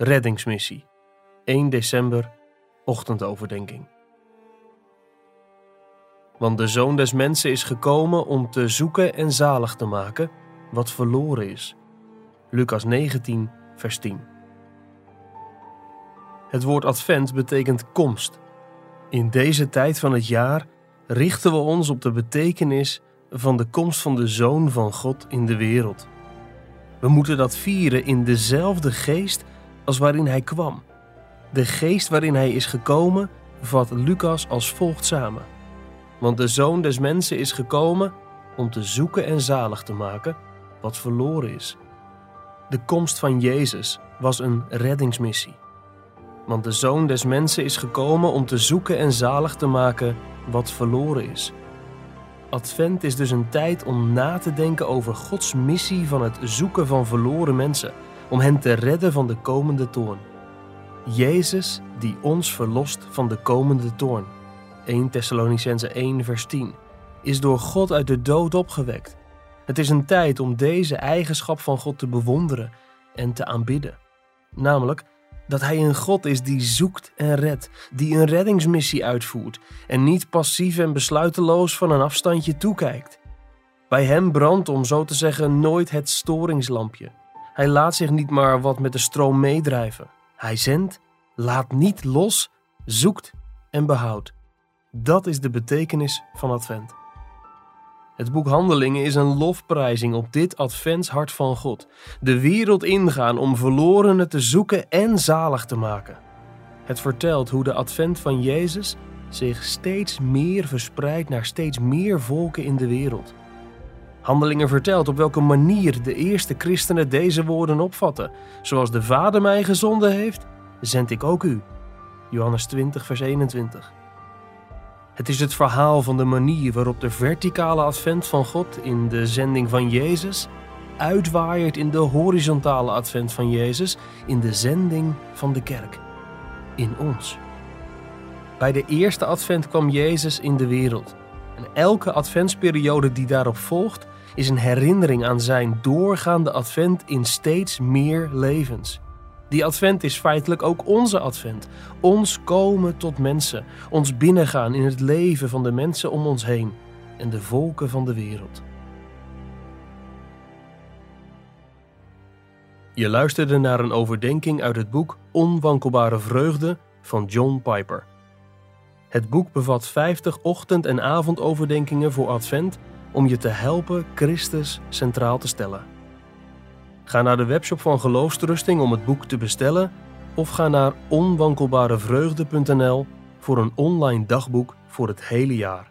reddingsmissie. 1 december, ochtendoverdenking. Want de Zoon des Mensen is gekomen om te zoeken en zalig te maken wat verloren is. Lucas 19, vers 10. Het woord advent betekent komst. In deze tijd van het jaar richten we ons op de betekenis van de komst van de Zoon van God in de wereld. We moeten dat vieren in dezelfde geest als waarin hij kwam. De geest waarin hij is gekomen vat Lucas als volgt samen. Want de Zoon des Mensen is gekomen om te zoeken en zalig te maken wat verloren is. De komst van Jezus was een reddingsmissie. Want de Zoon des Mensen is gekomen om te zoeken en zalig te maken wat verloren is. Advent is dus een tijd om na te denken over Gods missie van het zoeken van verloren mensen, om hen te redden van de komende toorn. Jezus die ons verlost van de komende toorn. 1 Thessalonicense 1 vers 10 is door God uit de dood opgewekt. Het is een tijd om deze eigenschap van God te bewonderen en te aanbidden. Namelijk dat Hij een God is die zoekt en redt, die een reddingsmissie uitvoert en niet passief en besluiteloos van een afstandje toekijkt. Bij Hem brandt, om zo te zeggen, nooit het storingslampje. Hij laat zich niet maar wat met de stroom meedrijven. Hij zendt, laat niet los, zoekt en behoudt. Dat is de betekenis van Advent. Het boek Handelingen is een lofprijzing op dit adventshart van God. De wereld ingaan om verlorenen te zoeken en zalig te maken. Het vertelt hoe de advent van Jezus zich steeds meer verspreidt naar steeds meer volken in de wereld. Handelingen vertelt op welke manier de eerste christenen deze woorden opvatten. Zoals de Vader mij gezonden heeft, zend ik ook u. Johannes 20, vers 21. Het is het verhaal van de manier waarop de verticale advent van God in de zending van Jezus uitwaaiert in de horizontale advent van Jezus in de zending van de kerk. In ons. Bij de eerste advent kwam Jezus in de wereld. En elke adventsperiode die daarop volgt is een herinnering aan zijn doorgaande advent in steeds meer levens. Die advent is feitelijk ook onze advent. Ons komen tot mensen, ons binnengaan in het leven van de mensen om ons heen en de volken van de wereld. Je luisterde naar een overdenking uit het boek Onwankelbare Vreugde van John Piper. Het boek bevat 50 ochtend- en avondoverdenkingen voor Advent om je te helpen Christus centraal te stellen. Ga naar de webshop van Geloofstrusting om het boek te bestellen of ga naar onwankelbarevreugde.nl voor een online dagboek voor het hele jaar.